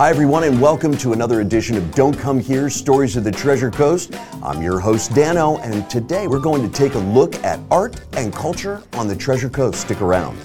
Hi, everyone, and welcome to another edition of Don't Come Here Stories of the Treasure Coast. I'm your host, Dano, and today we're going to take a look at art and culture on the Treasure Coast. Stick around.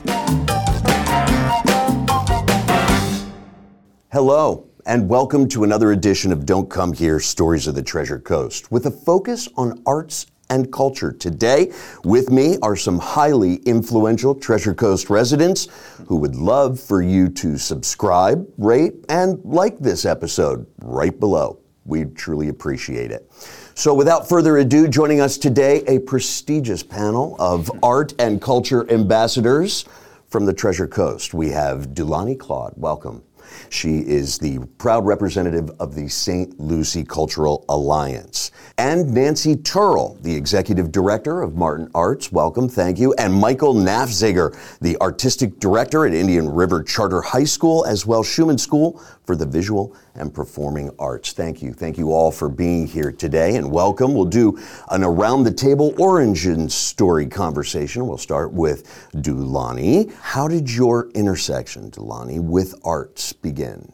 Hello, and welcome to another edition of Don't Come Here Stories of the Treasure Coast with a focus on arts and culture. Today, with me are some highly influential Treasure Coast residents who would love for you to subscribe, rate, and like this episode right below. We truly appreciate it. So, without further ado, joining us today, a prestigious panel of art and culture ambassadors from the Treasure Coast. We have Dulani Claude. Welcome. She is the proud representative of the St. Lucie Cultural Alliance. And Nancy Turrell, the executive director of Martin Arts. Welcome, thank you. And Michael Nafziger, the artistic director at Indian River Charter High School, as well Schumann School for the Visual and Performing Arts. Thank you. Thank you all for being here today and welcome. We'll do an around the table origin story conversation. We'll start with Dulani. How did your intersection, Dulani, with arts begin?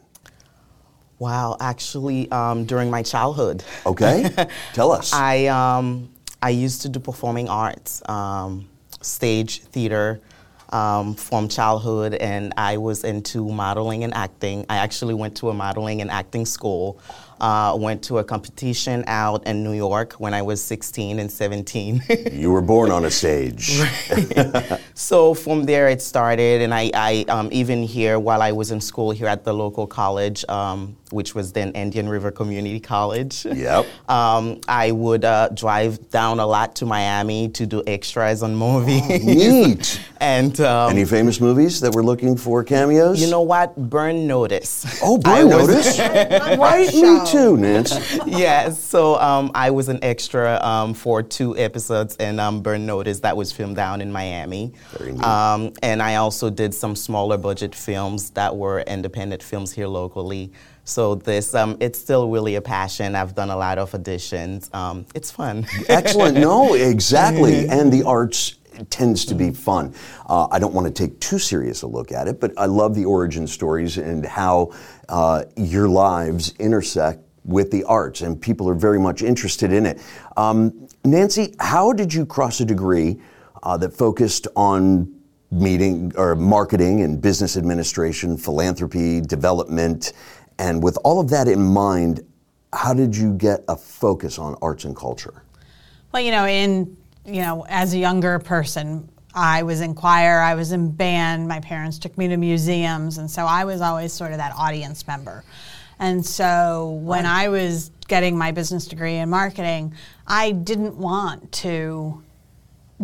Wow, actually, um, during my childhood. Okay, tell us. I um, I used to do performing arts, um, stage theater, um, from childhood, and I was into modeling and acting. I actually went to a modeling and acting school. Uh, went to a competition out in New York when I was 16 and 17. you were born on a stage. so from there it started, and I, I um, even here while I was in school here at the local college, um, which was then Indian River Community College. Yep. Um, I would uh, drive down a lot to Miami to do extras on movies. Oh, neat. and um, any famous movies that were looking for cameos? You know what? Burn Notice. Oh, Burn Notice. right. Too, Nance. yes. So um, I was an extra um, for two episodes in um, Burn Notice that was filmed down in Miami. Very neat. Um, and I also did some smaller budget films that were independent films here locally. So this, um, it's still really a passion. I've done a lot of auditions. Um, it's fun. Excellent. No, exactly. and the arts tends to be fun. Uh, I don't want to take too serious a look at it, but I love the origin stories and how uh, your lives intersect with the arts, and people are very much interested in it. Um, Nancy, how did you cross a degree uh, that focused on meeting or marketing and business administration, philanthropy, development, and with all of that in mind, how did you get a focus on arts and culture? Well, you know, in you know, as a younger person, I was in choir, I was in band, my parents took me to museums, and so I was always sort of that audience member. And so when I was getting my business degree in marketing, I didn't want to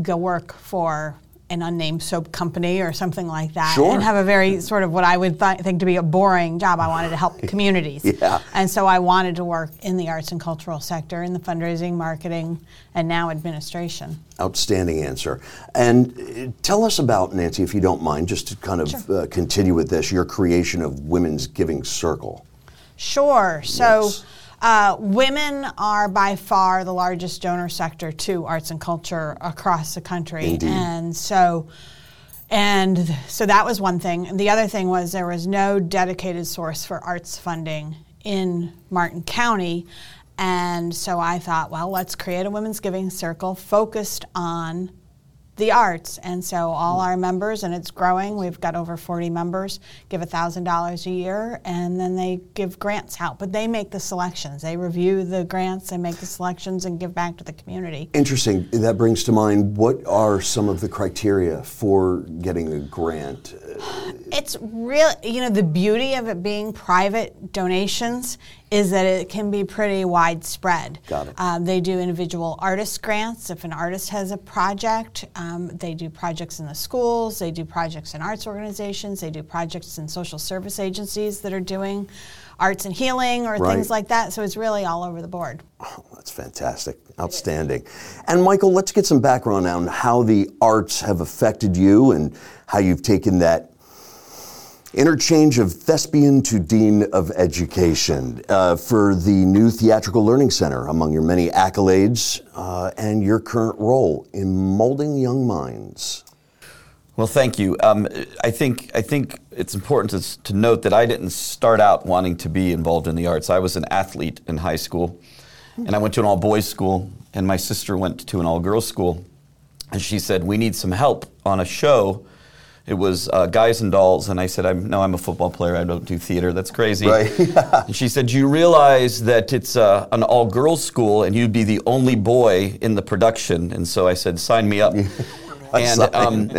go work for an unnamed soap company or something like that sure. and have a very sort of what I would th- think to be a boring job. I wanted to help communities. yeah. And so I wanted to work in the arts and cultural sector, in the fundraising, marketing, and now administration. Outstanding answer. And uh, tell us about, Nancy, if you don't mind, just to kind of sure. uh, continue with this, your creation of Women's Giving Circle. Sure. So. Yes uh, women are by far the largest donor sector to arts and culture across the country. Indeed. And so and so that was one thing. And the other thing was there was no dedicated source for arts funding in Martin County. And so I thought, well, let's create a women's giving circle focused on the arts. And so all our members, and it's growing, we've got over 40 members, give $1,000 a year, and then they give grants out. But they make the selections. They review the grants, they make the selections, and give back to the community. Interesting. That brings to mind what are some of the criteria for getting a grant? It's real, you know, the beauty of it being private donations is that it can be pretty widespread. Got it. Um, they do individual artist grants. If an artist has a project, um, they do projects in the schools, they do projects in arts organizations, they do projects in social service agencies that are doing arts and healing or right. things like that. So it's really all over the board. Oh, that's fantastic. Outstanding. And Michael, let's get some background on how the arts have affected you and how you've taken that Interchange of thespian to dean of education uh, for the new Theatrical Learning Center, among your many accolades uh, and your current role in molding young minds. Well, thank you. Um, I think I think it's important to, to note that I didn't start out wanting to be involved in the arts. I was an athlete in high school, and I went to an all boys school, and my sister went to an all girls school, and she said we need some help on a show. It was uh, Guys and Dolls, and I said, I'm, "No, I'm a football player. I don't do theater. That's crazy." Right. and she said, "Do you realize that it's uh, an all-girls school, and you'd be the only boy in the production?" And so I said, "Sign me up." and um,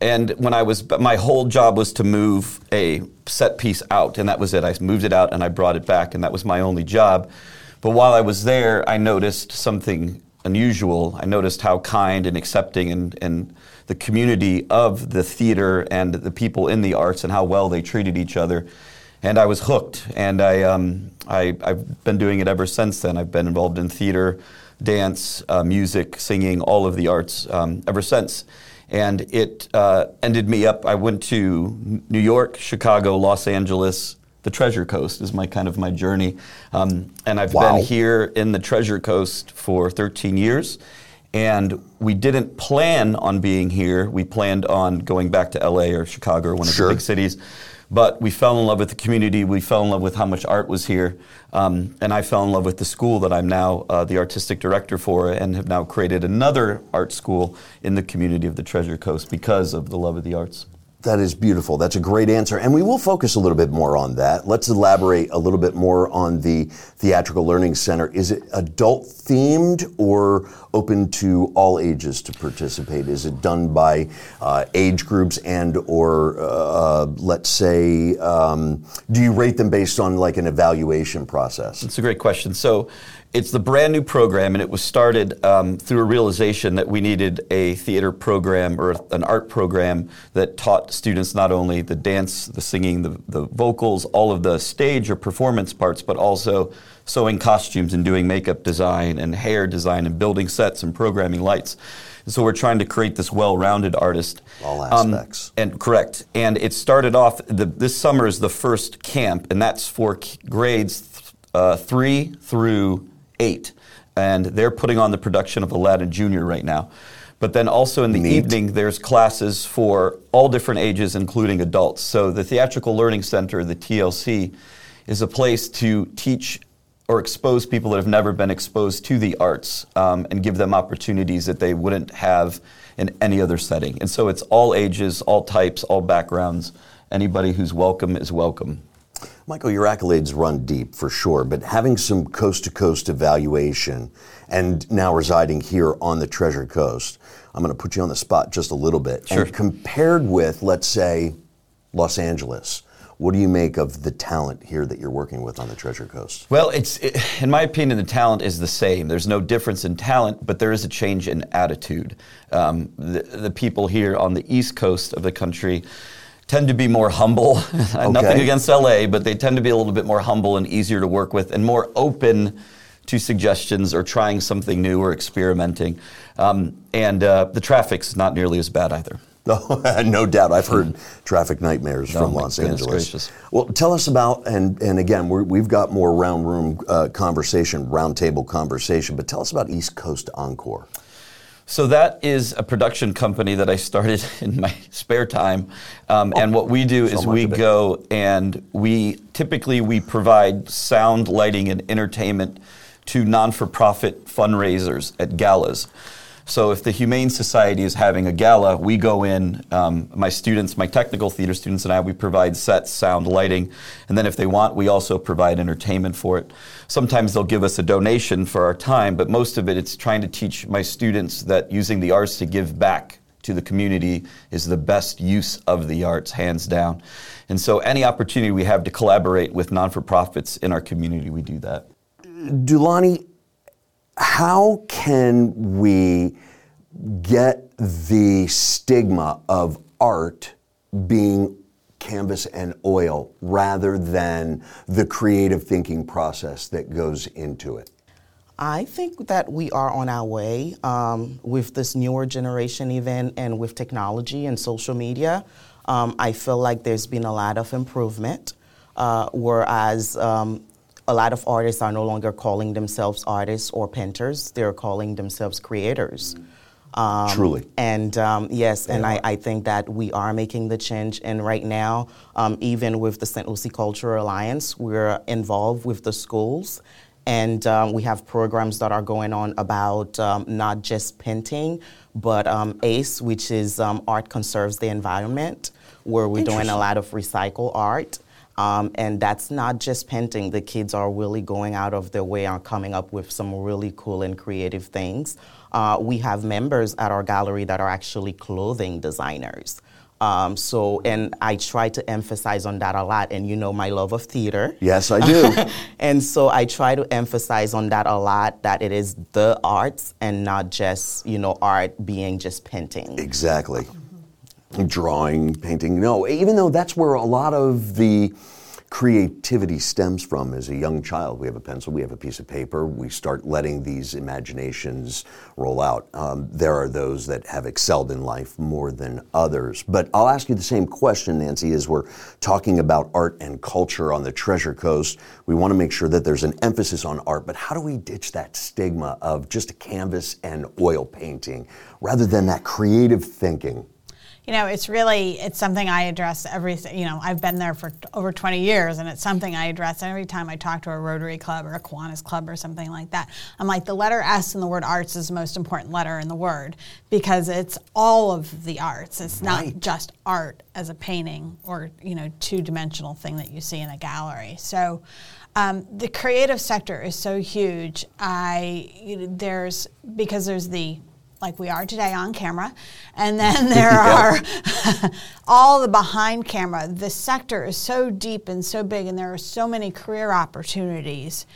and when I was, my whole job was to move a set piece out, and that was it. I moved it out and I brought it back, and that was my only job. But while I was there, I noticed something unusual. I noticed how kind and accepting and, and the community of the theater and the people in the arts and how well they treated each other. And I was hooked, and I, um, I, have been doing it ever since then. I've been involved in theater, dance, uh, music, singing, all of the arts um, ever since and it uh, ended me up. I went to New York, Chicago, Los Angeles. The Treasure Coast is my kind of my journey, um, and I've wow. been here in the Treasure Coast for 13 years. And we didn't plan on being here. We planned on going back to LA or Chicago or one of sure. the big cities. But we fell in love with the community. We fell in love with how much art was here. Um, and I fell in love with the school that I'm now uh, the artistic director for and have now created another art school in the community of the Treasure Coast because of the love of the arts. That is beautiful. That's a great answer. And we will focus a little bit more on that. Let's elaborate a little bit more on the Theatrical Learning Center. Is it adult themed or open to all ages to participate? Is it done by uh, age groups and or uh, let's say, um, do you rate them based on like an evaluation process? It's a great question. So it's the brand new program, and it was started um, through a realization that we needed a theater program or an art program that taught students not only the dance, the singing, the, the vocals, all of the stage or performance parts, but also sewing costumes and doing makeup design and hair design and building sets and programming lights. And so we're trying to create this well-rounded artist. All um, aspects. Um, and correct. And it started off. The, this summer is the first camp, and that's for grades uh, three through eight, and they're putting on the production of Aladdin Junior right now. But then also in the Neat. evening, there's classes for all different ages, including adults. So the Theatrical Learning Center, the TLC, is a place to teach or expose people that have never been exposed to the arts um, and give them opportunities that they wouldn't have in any other setting. And so it's all ages, all types, all backgrounds. Anybody who's welcome is welcome. Michael, your accolades run deep for sure, but having some coast to coast evaluation and now residing here on the Treasure Coast, I'm going to put you on the spot just a little bit. Sure. And compared with, let's say, Los Angeles, what do you make of the talent here that you're working with on the Treasure Coast? Well, it's it, in my opinion, the talent is the same. There's no difference in talent, but there is a change in attitude. Um, the, the people here on the East Coast of the country tend to be more humble. okay. Nothing against LA, but they tend to be a little bit more humble and easier to work with and more open to suggestions or trying something new or experimenting. Um, and uh, the traffic's not nearly as bad either. no doubt. I've heard traffic nightmares no, from Los Angeles. Gracious. Well, tell us about, and, and again, we have got more round room uh, conversation, round table conversation, but tell us about East Coast Encore. So that is a production company that I started in my spare time, um, oh, and what we do so is we go and we typically we provide sound, lighting, and entertainment to non-for-profit fundraisers at galas. So if the Humane Society is having a gala, we go in, um, my students, my technical theater students and I, we provide sets, sound, lighting, and then if they want, we also provide entertainment for it. Sometimes they'll give us a donation for our time, but most of it, it's trying to teach my students that using the arts to give back to the community is the best use of the arts, hands down. And so any opportunity we have to collaborate with non-for-profits in our community, we do that. Dulani, how can we get the stigma of art being canvas and oil rather than the creative thinking process that goes into it? I think that we are on our way um, with this newer generation, even and with technology and social media. Um, I feel like there's been a lot of improvement, uh, whereas um, a lot of artists are no longer calling themselves artists or painters, they're calling themselves creators. Um, Truly. And um, yes, and I, I think that we are making the change. And right now, um, even with the St. Lucie Cultural Alliance, we're involved with the schools. And um, we have programs that are going on about um, not just painting, but um, ACE, which is um, Art Conserves the Environment, where we're doing a lot of recycle art. Um, and that's not just painting. The kids are really going out of their way on coming up with some really cool and creative things. Uh, we have members at our gallery that are actually clothing designers. Um, so, and I try to emphasize on that a lot. And you know my love of theater. Yes, I do. and so I try to emphasize on that a lot that it is the arts and not just, you know, art being just painting. Exactly. Drawing, painting. No, even though that's where a lot of the creativity stems from as a young child. We have a pencil, we have a piece of paper, we start letting these imaginations roll out. Um, there are those that have excelled in life more than others. But I'll ask you the same question, Nancy, as we're talking about art and culture on the Treasure Coast. We want to make sure that there's an emphasis on art, but how do we ditch that stigma of just a canvas and oil painting rather than that creative thinking? You know, it's really it's something I address every. You know, I've been there for over 20 years, and it's something I address every time I talk to a Rotary Club or a Kiwanis Club or something like that. I'm like, the letter S in the word arts is the most important letter in the word because it's all of the arts. It's not Right. just art as a painting or you know two dimensional thing that you see in a gallery. So. Um, the creative sector is so huge. I you know, there's because there's the like we are today on camera, and then there are all the behind camera. The sector is so deep and so big, and there are so many career opportunities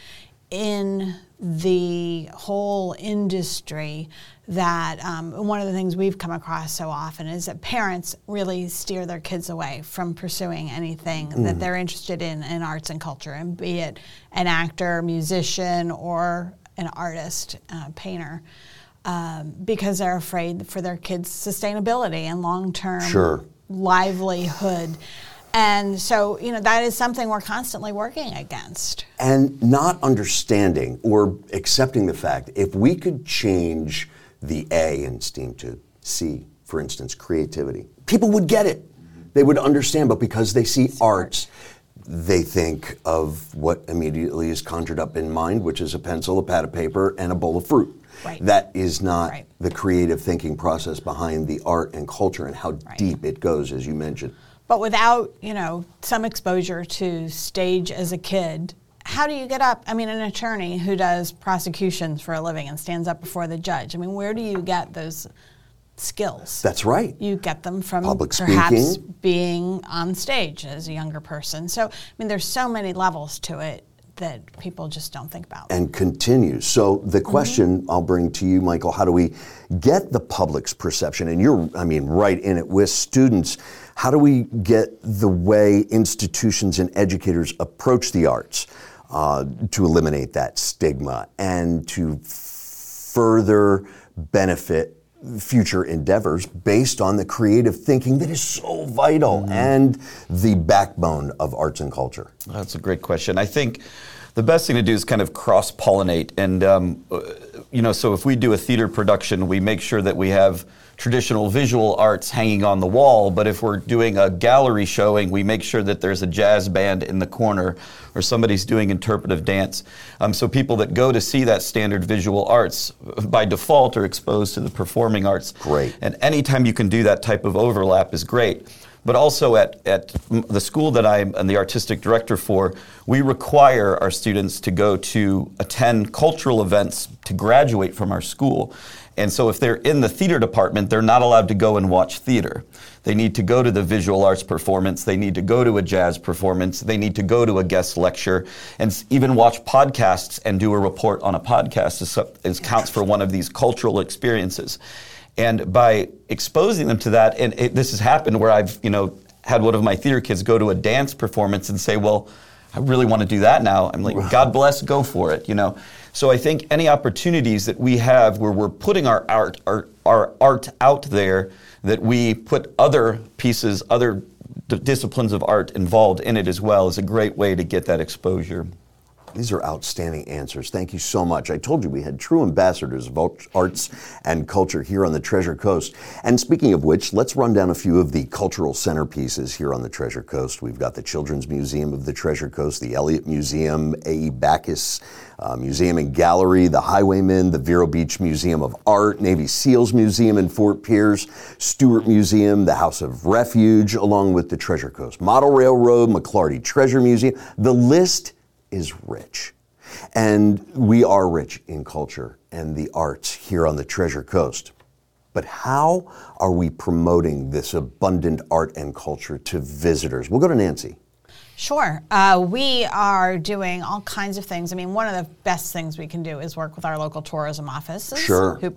in the whole industry that um, one of the things we've come across so often is that parents really steer their kids away from pursuing anything that they're interested in in arts and culture, and be it an actor, musician, or an artist, uh, painter, um, because they're afraid for their kids' sustainability and long-term Sure. livelihood. And so, you know, that is something we're constantly working against. and not understanding or accepting the fact if we could change the A in STEAM to C, for instance, creativity, people would get it. They would understand, but because they see arts, they think of what immediately is conjured up in mind, which is a pencil, a pad of paper, and a bowl of fruit. Right. That is not Right. the creative thinking process behind the art and culture and how Right. deep it goes, as you mentioned. But without, you know, some exposure to stage as a kid, how do you get up? I mean, an attorney who does prosecutions for a living and stands up before the judge. I mean, where do you get those skills? That's right. you get them from Public perhaps speaking. being on stage as a younger person. So, I mean, there's so many levels to it that people just don't think about. and continues. So the question I'll bring to you, Michael, how do we get the public's perception? And you're, I mean, right in it with students. How do we get the way institutions and educators approach the arts uh, to eliminate that stigma and to further benefit future endeavors based on the creative thinking that is so vital and the backbone of arts and culture? That's a great question. I think the best thing to do is kind of cross pollinate. And, um, uh, you know, so if we do a theater production, we make sure that we have traditional visual arts hanging on the wall. But if we're doing a gallery showing, we make sure that there's a jazz band in the corner or somebody's doing interpretive dance. Um, so people that go to see that standard visual arts by default are exposed to the performing arts. Great. And anytime you can do that type of overlap is great. But also at, at the school that I'm the artistic director for, we require our students to go to attend cultural events to graduate from our school. And so if they're in the theater department, they're not allowed to go and watch theater. They need to go to the visual arts performance, they need to go to a jazz performance, they need to go to a guest lecture, and even watch podcasts and do a report on a podcast as, as counts for one of these cultural experiences. And by exposing them to that, and it, this has happened where I've, you know, had one of my theater kids go to a dance performance and say, well, I really want to do that now. I'm like, God bless, go for it, you know. So I think any opportunities that we have where we're putting our art, our, our art out there, that we put other pieces, other d- disciplines of art involved in it as well, is a great way to get that exposure. These are outstanding answers. Thank you so much. I told you we had true ambassadors of arts and culture here on the Treasure Coast. And speaking of which, let's run down a few of the cultural centerpieces here on the Treasure Coast. We've got the Children's Museum of the Treasure Coast, the Elliott Museum, A.E. Backus uh, Museum and Gallery, the Highwaymen, the Vero Beach Museum of Art, Navy SEALs Museum in Fort Pierce, Stuart Museum, the House of Refuge, along with the Treasure Coast Model Railroad, McLarty Treasure Museum. The list is rich. And we are rich in culture and the arts here on the Treasure Coast. But how are we promoting this abundant art and culture to visitors? We'll go to Nancy. Sure. Uh, we are doing all kinds of things. I mean, one of the best things we can do is work with our local tourism offices. Sure. Who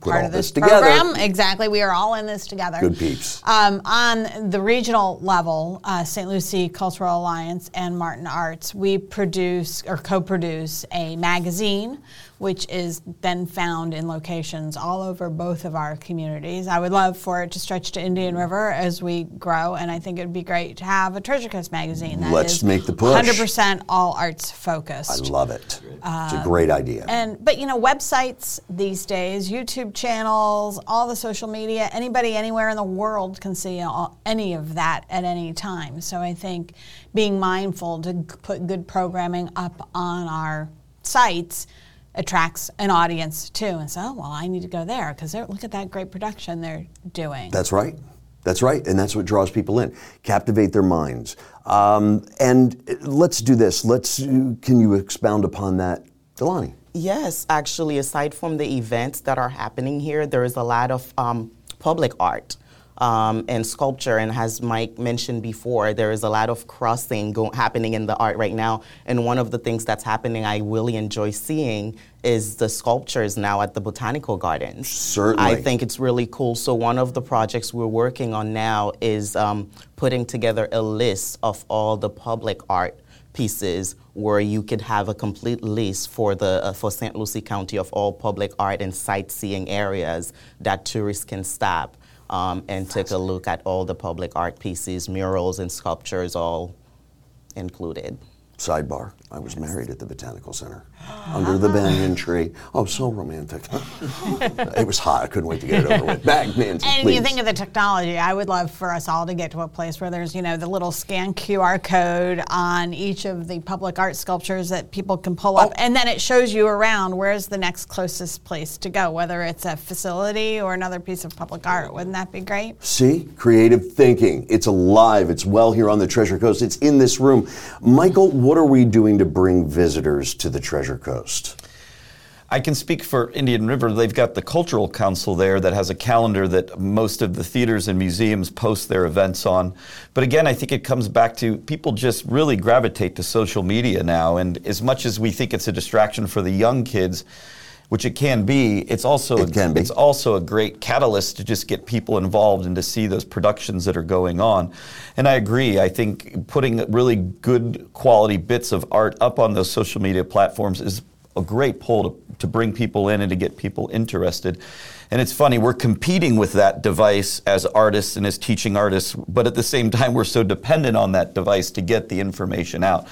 part of this, this together. program. Exactly. We are all in this together. Good peeps. Um, on the regional level, uh, St. Lucie Cultural Alliance and Martin Arts, we produce or co produce a magazine which is then found in locations all over both of our communities. I would love for it to stretch to Indian River as we grow, and I think it would be great to have a Treasure Coast magazine that Let's is make the push. 100% all arts focused. I love it. it's a great idea. And but you know, websites these days, YouTube channels, all the social media, anybody anywhere in the world can see all, any of that at any time. So I think being mindful to put good programming up on our sites attracts an audience too. And so, oh, well, I need to go there because look at that great production they're doing. That's right. That's right. And that's what draws people in. Captivate their minds. Um, and let's do this. Let's. Can you expound upon that, Delani? Yes, actually, aside from the events that are happening here, there is a lot of um, public art um, and sculpture. And as Mike mentioned before, there is a lot of crossing go- happening in the art right now. And one of the things that's happening I really enjoy seeing is the sculptures now at the Botanical Gardens. Certainly. I think it's really cool. So, one of the projects we're working on now is um, putting together a list of all the public art pieces where you could have a complete list for the uh, for St. Lucie County of all public art and sightseeing areas that tourists can stop um, and take a look at all the public art pieces, murals and sculptures, all included. Sidebar. I was married at the Botanical Center under the banyan tree. Oh, so romantic. it was hot. I couldn't wait to get it over with. Back, Nancy, And please. you think of the technology, I would love for us all to get to a place where there's, you know, the little scan QR code on each of the public art sculptures that people can pull up. Oh. And then it shows you around where's the next closest place to go, whether it's a facility or another piece of public art. Wouldn't that be great? See, creative thinking. It's alive. It's well here on the Treasure Coast. It's in this room. Michael, what are we doing to bring visitors to the Treasure Coast? I can speak for Indian River. They've got the Cultural Council there that has a calendar that most of the theaters and museums post their events on. But again, I think it comes back to people just really gravitate to social media now. And as much as we think it's a distraction for the young kids, which it can be, it's also It can be. it's also a great catalyst to just get people involved and to see those productions that are going on. And I agree. I think putting really good quality bits of art up on those social media platforms is a great pull to, to bring people in and to get people interested. And it's funny, we're competing with that device as artists and as teaching artists, but at the same time, we're so dependent on that device to get the information out.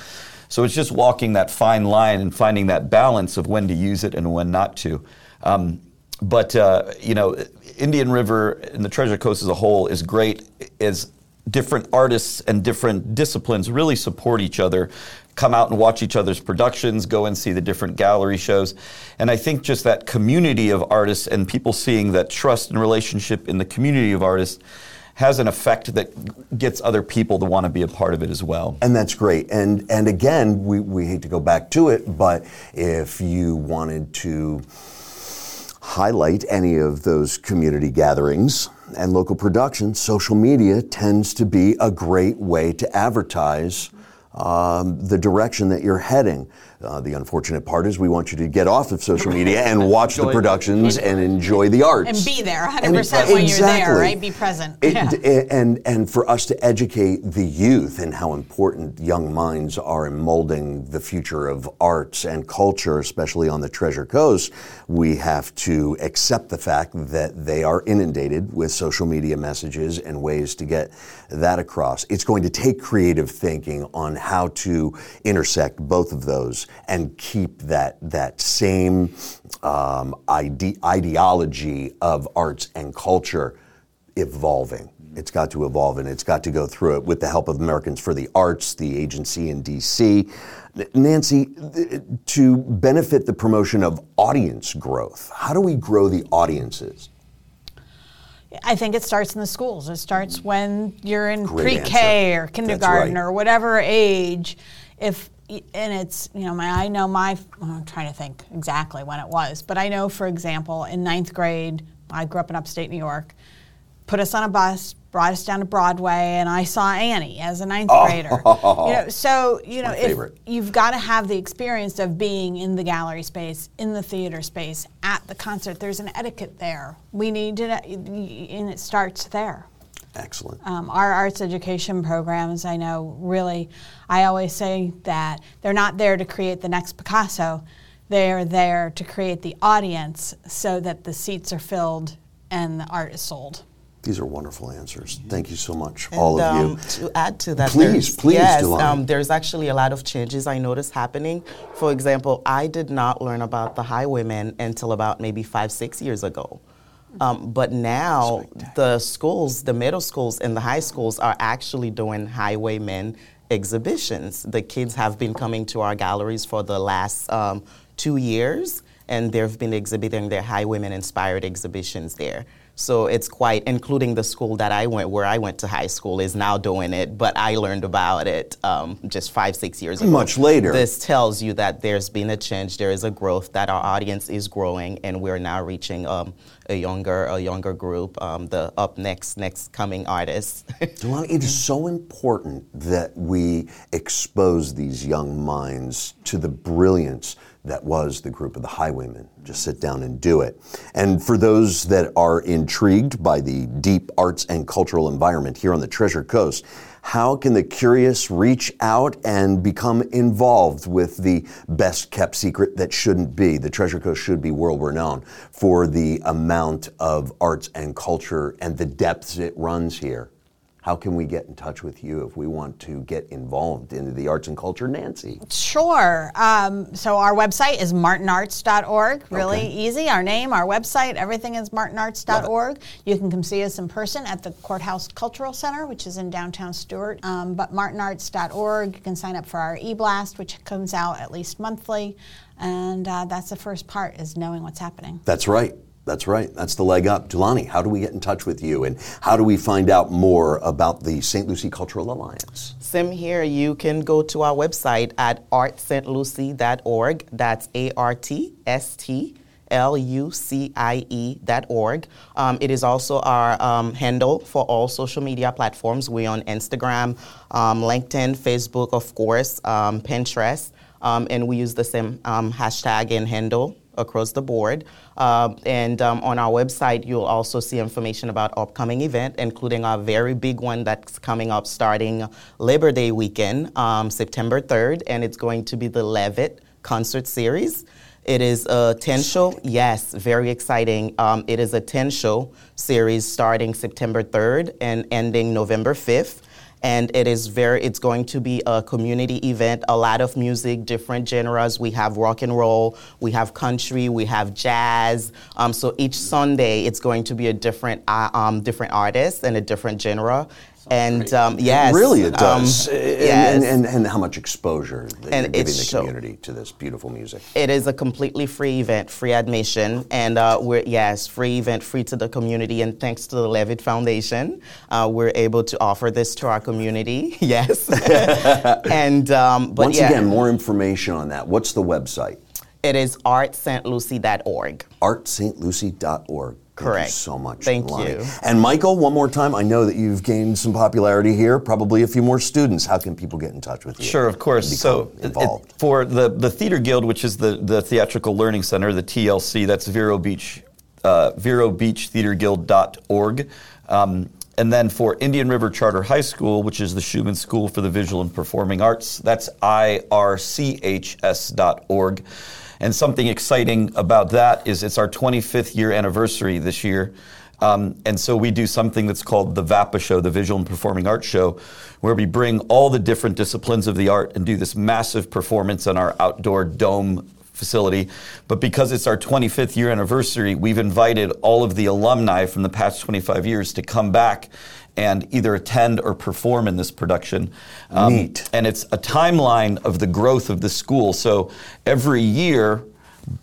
So it's just walking that fine line and finding that balance of when to use it and when not to. Um, but uh, you know, Indian River and the Treasure Coast as a whole is great. As different artists and different disciplines really support each other, come out and watch each other's productions, go and see the different gallery shows, and I think just that community of artists and people seeing that trust and relationship in the community of artists has an effect that gets other people to want to be a part of it as well. And that's great. And and again, we, we hate to go back to it, but if you wanted to highlight any of those community gatherings and local productions, social media tends to be a great way to advertise um, the direction that you're heading. Uh, the unfortunate part is we want you to get off of social media and watch the productions and enjoy the arts. And be there 100% And- when you're there, right? Be present. It- Yeah. d- and and for us to educate the youth and how important young minds are in molding the future of arts and culture, especially on the Treasure Coast, we have to accept the fact that they are inundated with social media messages and ways to get that across. It's going to take creative thinking on how to intersect both of those and keep that that same um, ide- ideology of arts and culture evolving. It's got to evolve and it's got to go through it with the help of Americans for the Arts, the agency in DC. Nancy, to benefit the promotion of audience growth, how do we grow the audiences? I think it starts in the schools. It starts when you're in pre-K or kindergarten right. or whatever age. If and it's you know my I know my I'm trying to think exactly when it was, but I know for example in ninth grade I grew up in upstate New York. Put us on a bus, brought us down to Broadway, and I saw Annie as a ninth oh. grader. You know, so you know if you've got to have the experience of being in the gallery space, in the theater space, at the concert. There's an etiquette there. We need to, and it starts there. Excellent. Um, our arts education programs, I know, really, I always say that they're not there to create the next Picasso. They're there to create the audience so that the seats are filled and the art is sold. These are wonderful answers. Thank you so much, all of um, you. To add to that, Please, there's- please, yes, Delana. um, there's actually a lot of changes I noticed happening. For example, I did not learn about the Highwaymen until about maybe five, six years ago. Um, but now the schools, the middle schools and the high schools are actually doing Highwaymen exhibitions. The kids have been coming to our galleries for the last um, two years, and they've been exhibiting their Highwaymen inspired exhibitions there. So it's quite, including the school that I went, where I went to high school, is now doing it. But I learned about it um, just five, six years ago. Much later. This tells you that there's been a change, there is a growth, that our audience is growing, and we're now reaching um, a younger, a younger group. Um, the up next, next coming artists. Delana, it is so important that we expose these young minds to the brilliance that was the group of the Highwaymen. Just sit down and do it. And for those that are intrigued by the deep arts and cultural environment here on the Treasure Coast, how can the curious reach out and become involved with the best kept secret that shouldn't be? The Treasure Coast should be world renowned for the amount of arts and culture and the depths it runs here. How can we get in touch with you if we want to get involved in the arts and culture, Nancy? Sure. Um, so our website is martinarts.org. Really Okay. easy. Our name, our website, everything is martinarts.org. You can come see us in person at the Courthouse Cultural Center, which is in downtown Stuart. Um, but martinarts.org, you can sign up for our e-blast, which comes out at least monthly. And uh, that's the first part is knowing what's happening. That's right. That's right. That's the leg up. Jelani, how do we get in touch with you and how do we find out more about the St. Lucie Cultural Alliance? Sim here, you can go to our website at artstlucie.org. That's A R T S T L U C I E dot org. Um, it is also our um, handle for all social media platforms. We're on Instagram, um, LinkedIn, Facebook, of course, um, Pinterest, um, and we use the same um, hashtag and handle across the board. Um, and um, on our website, you'll also see information about upcoming event, including our very big one that's coming up starting Labor Day weekend, um, September 3rd, and it's going to be the Levitt concert series. It is a 10 show, yes, very exciting. Um, it is a 10 show series starting September 3rd and ending November 5th and it is very it's going to be a community event a lot of music different genres. We have rock and roll we have country we have jazz. Um, so each sunday it's going to be a different uh, um, different artist and a different genre and um, yes really, it um, does. And- yes. and, and, and how much exposure that And you're giving the community to this beautiful music. It is a completely free event, free admission, and uh, we're yes, free event, free to the community. And thanks to the Levitt Foundation, uh, we're able to offer this to our community. Yes, and um, but Once yeah, again, more information on that. What's the website? it is artstlucie.org. artstlucie.org. Thank you Correct. so much. Thank Lonnie. you. And Michael, one more time. I know that you've gained some popularity here, probably a few more students. How can people get in touch with you? Sure, of course. So, it- involved. it- for the, the Theater Guild, which is the, the Theatrical Learning Center, the TLC, that's Vero Beach, uh, VeroBeachTheaterGuild.org. Um, and then for Indian River Charter High School, which is the Schumann School for the Visual and Performing Arts, that's irchs.org. And something exciting about that is it's our 25th year anniversary this year. Um, and so we do something that's called the VAPA show, the Visual and Performing Arts Show, where we bring all the different disciplines of the art and do this massive performance on our outdoor dome facility. But because it's our 25th year anniversary, we've invited all of the alumni from the past 25 years to come back and either attend or perform in this production. Um, Neat. And it's a timeline of the growth of the school. So every year,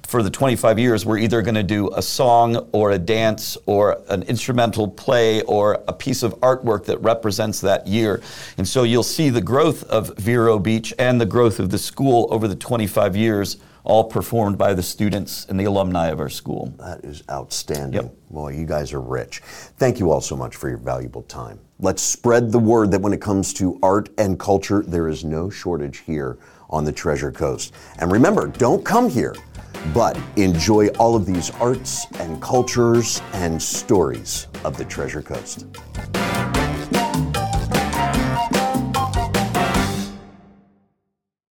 for the 25 years, we're either going to do a song or a dance or an instrumental play or a piece of artwork that represents that year. And so you'll see the growth of Vero Beach and the growth of the school over the 25 years, all performed by the students and the alumni of our school. That is outstanding. Yep. Boy, you guys are rich. Thank you all so much for your valuable time. Let's spread the word that when it comes to art and culture, there is no shortage here on the Treasure Coast. And remember, don't come here but enjoy all of these arts and cultures and stories of the Treasure Coast.